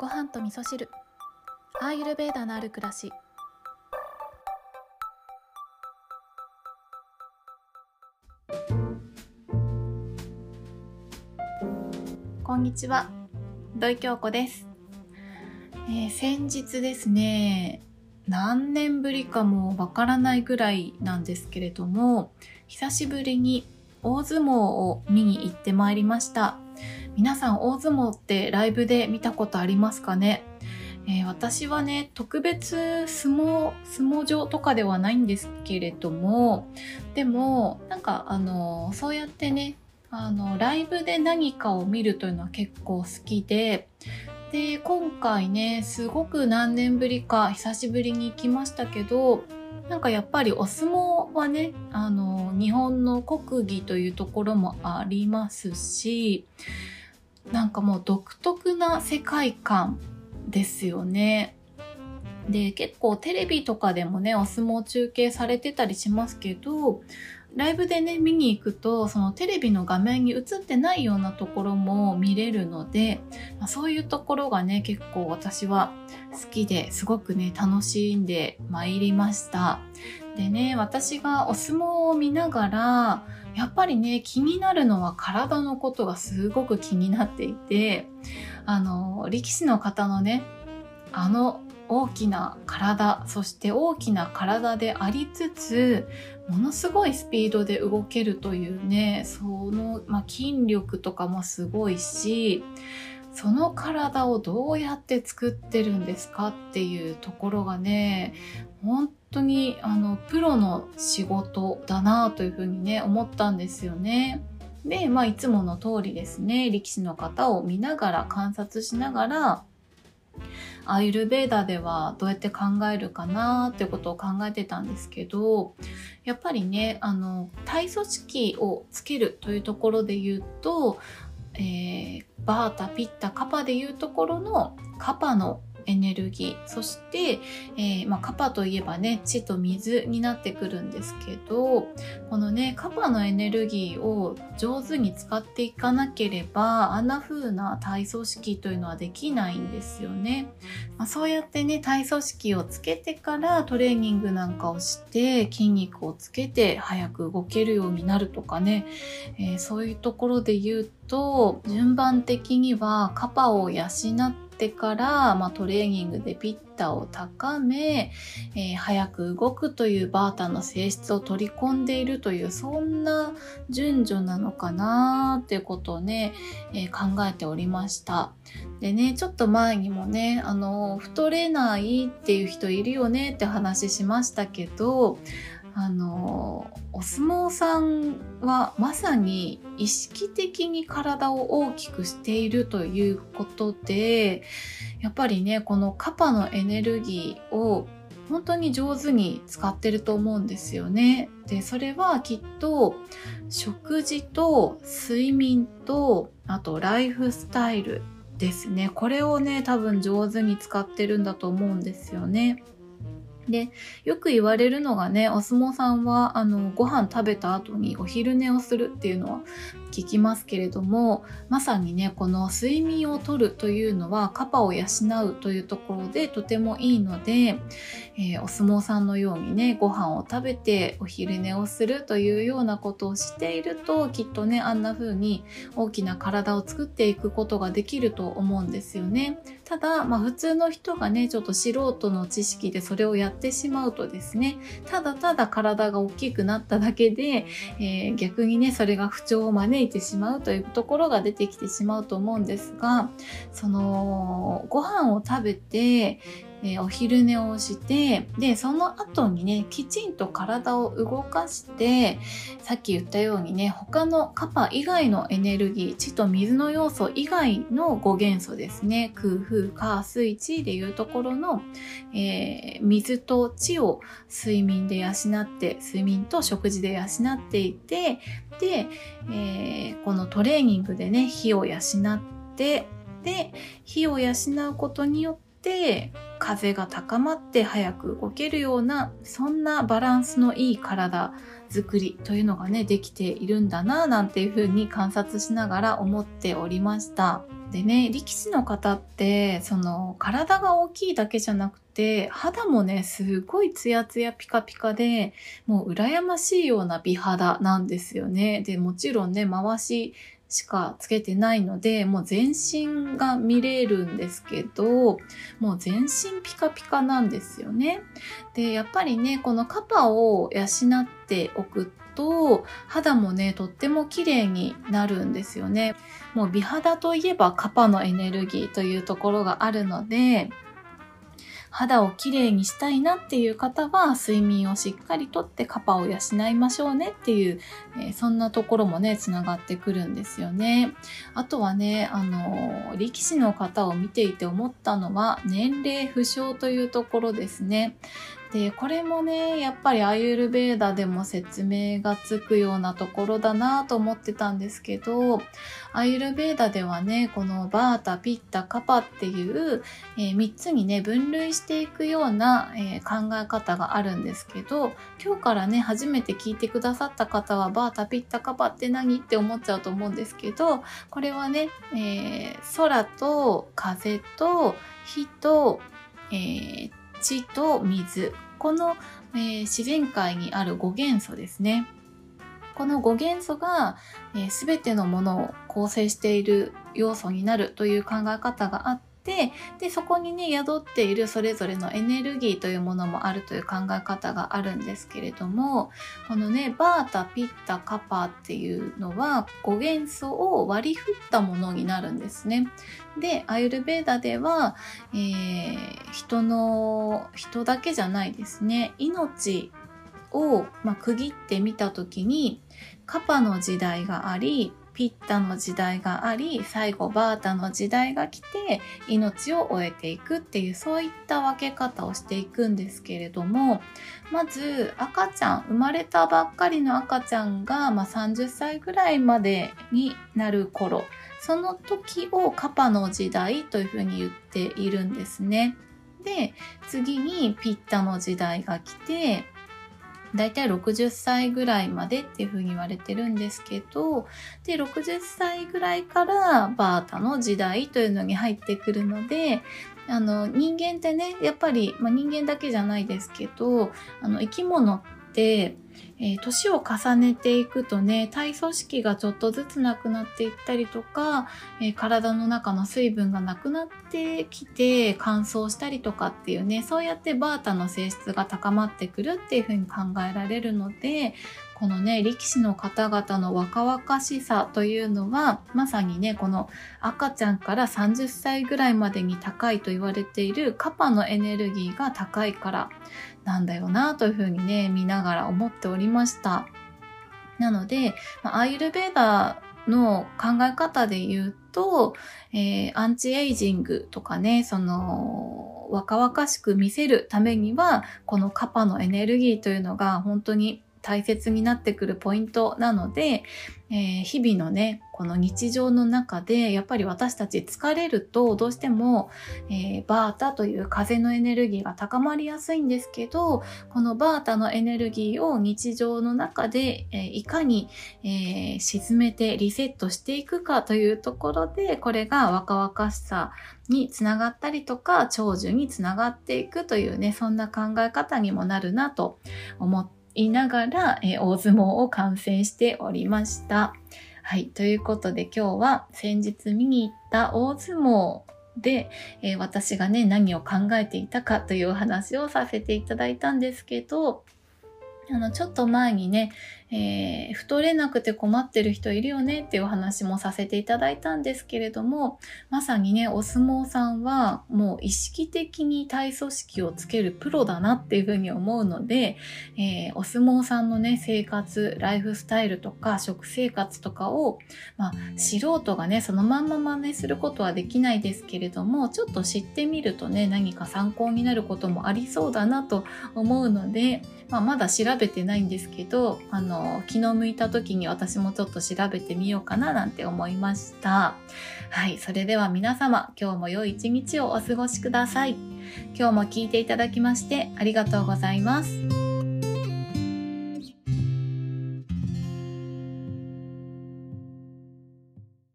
ご飯と味噌汁。アーユルベーダのある暮らし。こんにちは。土井京子です、えー先日ですね何年ぶりかもわからないぐらいなんですけれども久しぶりに大相撲を見に行ってまいりました。皆さん大相撲ってライブで見たことありますかね、えー私はね特別相撲相撲場とかではないんですけれどもでもなんかあのそうやってねあのライブで何かを見るというのは結構好きでで今回ねすごく何年ぶりか久しぶりに行きましたけどなんかやっぱりお相撲はねあの日本の国技というところもありますしなんかもう独特な世界観ですよね。で結構テレビとかでもねお相撲中継されてたりしますけどライブでね見に行くとそのテレビの画面に映ってないようなところも見れるので、まあそういうところがね結構私は好きですごくね楽しんでまいりました。でね私がお相撲を見ながらやっぱりね気になるのは体のことがすごく気になっていてあの力士の方のねあの大きな体そして大きな体でありつつものすごいスピードで動けるというねその、まあ、筋力とかもすごいしその体をどうやって作ってるんですかっていうところがね本当にあのプロの仕事だなというふうにね思ったんですよね。で、まあ、いつもの通りですね力士の方を見ながら観察しながらアイルベーダではどうやって考えるかなっていうことを考えてたんですけどやっぱりねあの体組織をつけるというところで言うと、えーバータピッタカパでいうところのカパのエネルギーそして、えーまあ、カパといえばね地と水になってくるんですけどこのねカパのエネルギーを上手に使っていかなければあんな風な体組織というのはできないんですよね。まあ、そうやってね体組織をつけてからトレーニングなんかをして筋肉をつけて早く動けるようになるとかね、えーそういうところで言うと順番的にはカパを養っててから、まあ、トレーニングでピッタを高め、えー早く動くというバータの性質を取り込んでいるというそんな順序なのかなっていうことをね、えー考えておりました。でねちょっと前にもねあの太れないっていう人いるよねって話しましたけどあのお相撲さんはまさに意識的に体を大きくしているということでやっぱりねこのカパのエネルギーを本当に上手に使ってると思うんですよね。でそれはきっと食事と睡眠とあとライフスタイルですねこれをね多分上手に使ってるんだと思うんですよね。でよく言われるのがねお相撲さんはあのご飯食べた後にお昼寝をするっていうのは聞きますけれどもまさにねこの睡眠をとるというのはカパを養うというところでとてもいいので、えーお相撲さんのようにねご飯を食べてお昼寝をするというようなことをしているときっとねあんな風に大きな体を作っていくことができると思うんですよね。ただ、まあ、普通の人がねちょっと素人の知識でそれをやってしまうとですねただただ体が大きくなっただけで、えー逆にねそれが不調を招いてしまうというところが出てきてしまうと思うんですがそのご飯を食べてえーお昼寝をしてでその後にねきちんと体を動かしてさっき言ったようにね他のカパ以外のエネルギー地と水の要素以外の5元素ですね空風火水地でいうところの、えー水と地を睡眠で養って睡眠と食事で養っていてで、えーこのトレーニングでね火を養ってで火を養うことによって風が高まって早く動けるようなそんなバランスのいい体作りというのがねできているんだななんていうふうに観察しながら思っておりました。でね力士の方ってその体が大きいだけじゃなくて肌もねすごいツヤツヤピカピカでもう羨ましいような美肌なんですよね。でもちろんね回ししかつけてないので、もう全身が見れるんですけど、もう全身ピカピカなんですよね。で、やっぱりね、このカパを養っておくと、肌もね、とっても綺麗になるんですよね。もう美肌といえばカパのエネルギーというところがあるので、肌をきれいにしたいなっていう方は睡眠をしっかりとってカパを養いましょうねっていう、えー、そんなところもねつながってくるんですよね。あとはねあの力士の方を見ていて思ったのは年齢不詳というところですね。で、これもね、やっぱりアユルベーダでも説明がつくようなところだなと思ってたんですけど、アユルベーダではね、このバータ、ピッタ、カパっていう、えー、3つにね、分類していくような、えー、考え方があるんですけど、今日からね、初めて聞いてくださった方は、バータ、ピッタ、カパって何？って思っちゃうと思うんですけど、これはね、えー、空と風と火と、えー、地と水。この、えー、自然界にある5元素ですね。この5元素が、えー、全てのものを構成している要素になるという考え方があっててでそこにね宿っているそれぞれのエネルギーというものもあるという考え方があるんですけれどもこのねバータピッタカパっていうのは5元素を割り振ったものになるんですね。でアユルベーダでは、えー、人の人だけじゃないですね命を、まあ、区切ってみた時にカパの時代がありピッタの時代があり最後バータの時代が来て命を終えていくっていうそういった分け方をしていくんですけれどもまず赤ちゃん生まれたばっかりの赤ちゃんが、まあ、30歳ぐらいまでになる頃その時をカパの時代というふうに言っているんですね。で次にピッタの時代が来てだいい60歳ぐらいまでっていうふうに言われてるんですけど、で、60歳ぐらいからバータの時代というのに入ってくるので、あの、人間ってね、やっぱり、まあ、人間だけじゃないですけど、あの、生き物っ、えー、年を重ねていくとね、体組織がちょっとずつなくなっていったりとか、えー、体の中の水分がなくなってきて乾燥したりとかっていうね、そうやってバータの性質が高まってくるっていうふうに考えられるので、このね、力士の方々の若々しさというのは、まさにね、この赤ちゃんから30歳ぐらいまでに高いと言われているカパのエネルギーが高いからなんだよなというふうにね、見ながら思っておりました。なので、アーユルベーダの考え方で言うと、えー、アンチエイジングとかね、その、若々しく見せるためには、このカパのエネルギーというのが本当に大切になってくるポイントなので、えー、日々のね、この日常の中で、やっぱり私たち疲れると、どうしても、えー、バータという風のエネルギーが高まりやすいんですけど、このバータのエネルギーを日常の中で、えー、いかに、え沈めてリセットしていくかというところで、これが若々しさにつながったりとか、長寿につながっていくというね、そんな考え方にもなるなと思っていながら、えー、大相撲を観戦しておりました。はい。ということで今日は先日見に行った大相撲で、えー、私がね、何を考えていたかというお話をさせていただいたんですけど、あの、ちょっと前にね、えー、太れなくて困ってる人いるよねっていうお話もさせていただいたんですけれども、まさにね、お相撲さんはもう意識的に体組織をつけるプロだなっていうふうに思うので、えー、お相撲さんのね、生活、ライフスタイルとか食生活とかを、まあ、素人がね、そのまんま真似することはできないですけれども、ちょっと知ってみるとね、何か参考になることもありそうだなと思うので、まあ、まだ調べてないんですけど、あのの、気の向いた時に私もちょっと調べてみようかななんて思いました。はい、それでは皆様、今日も良い一日をお過ごしください。今日も聞いていただきましてありがとうございます。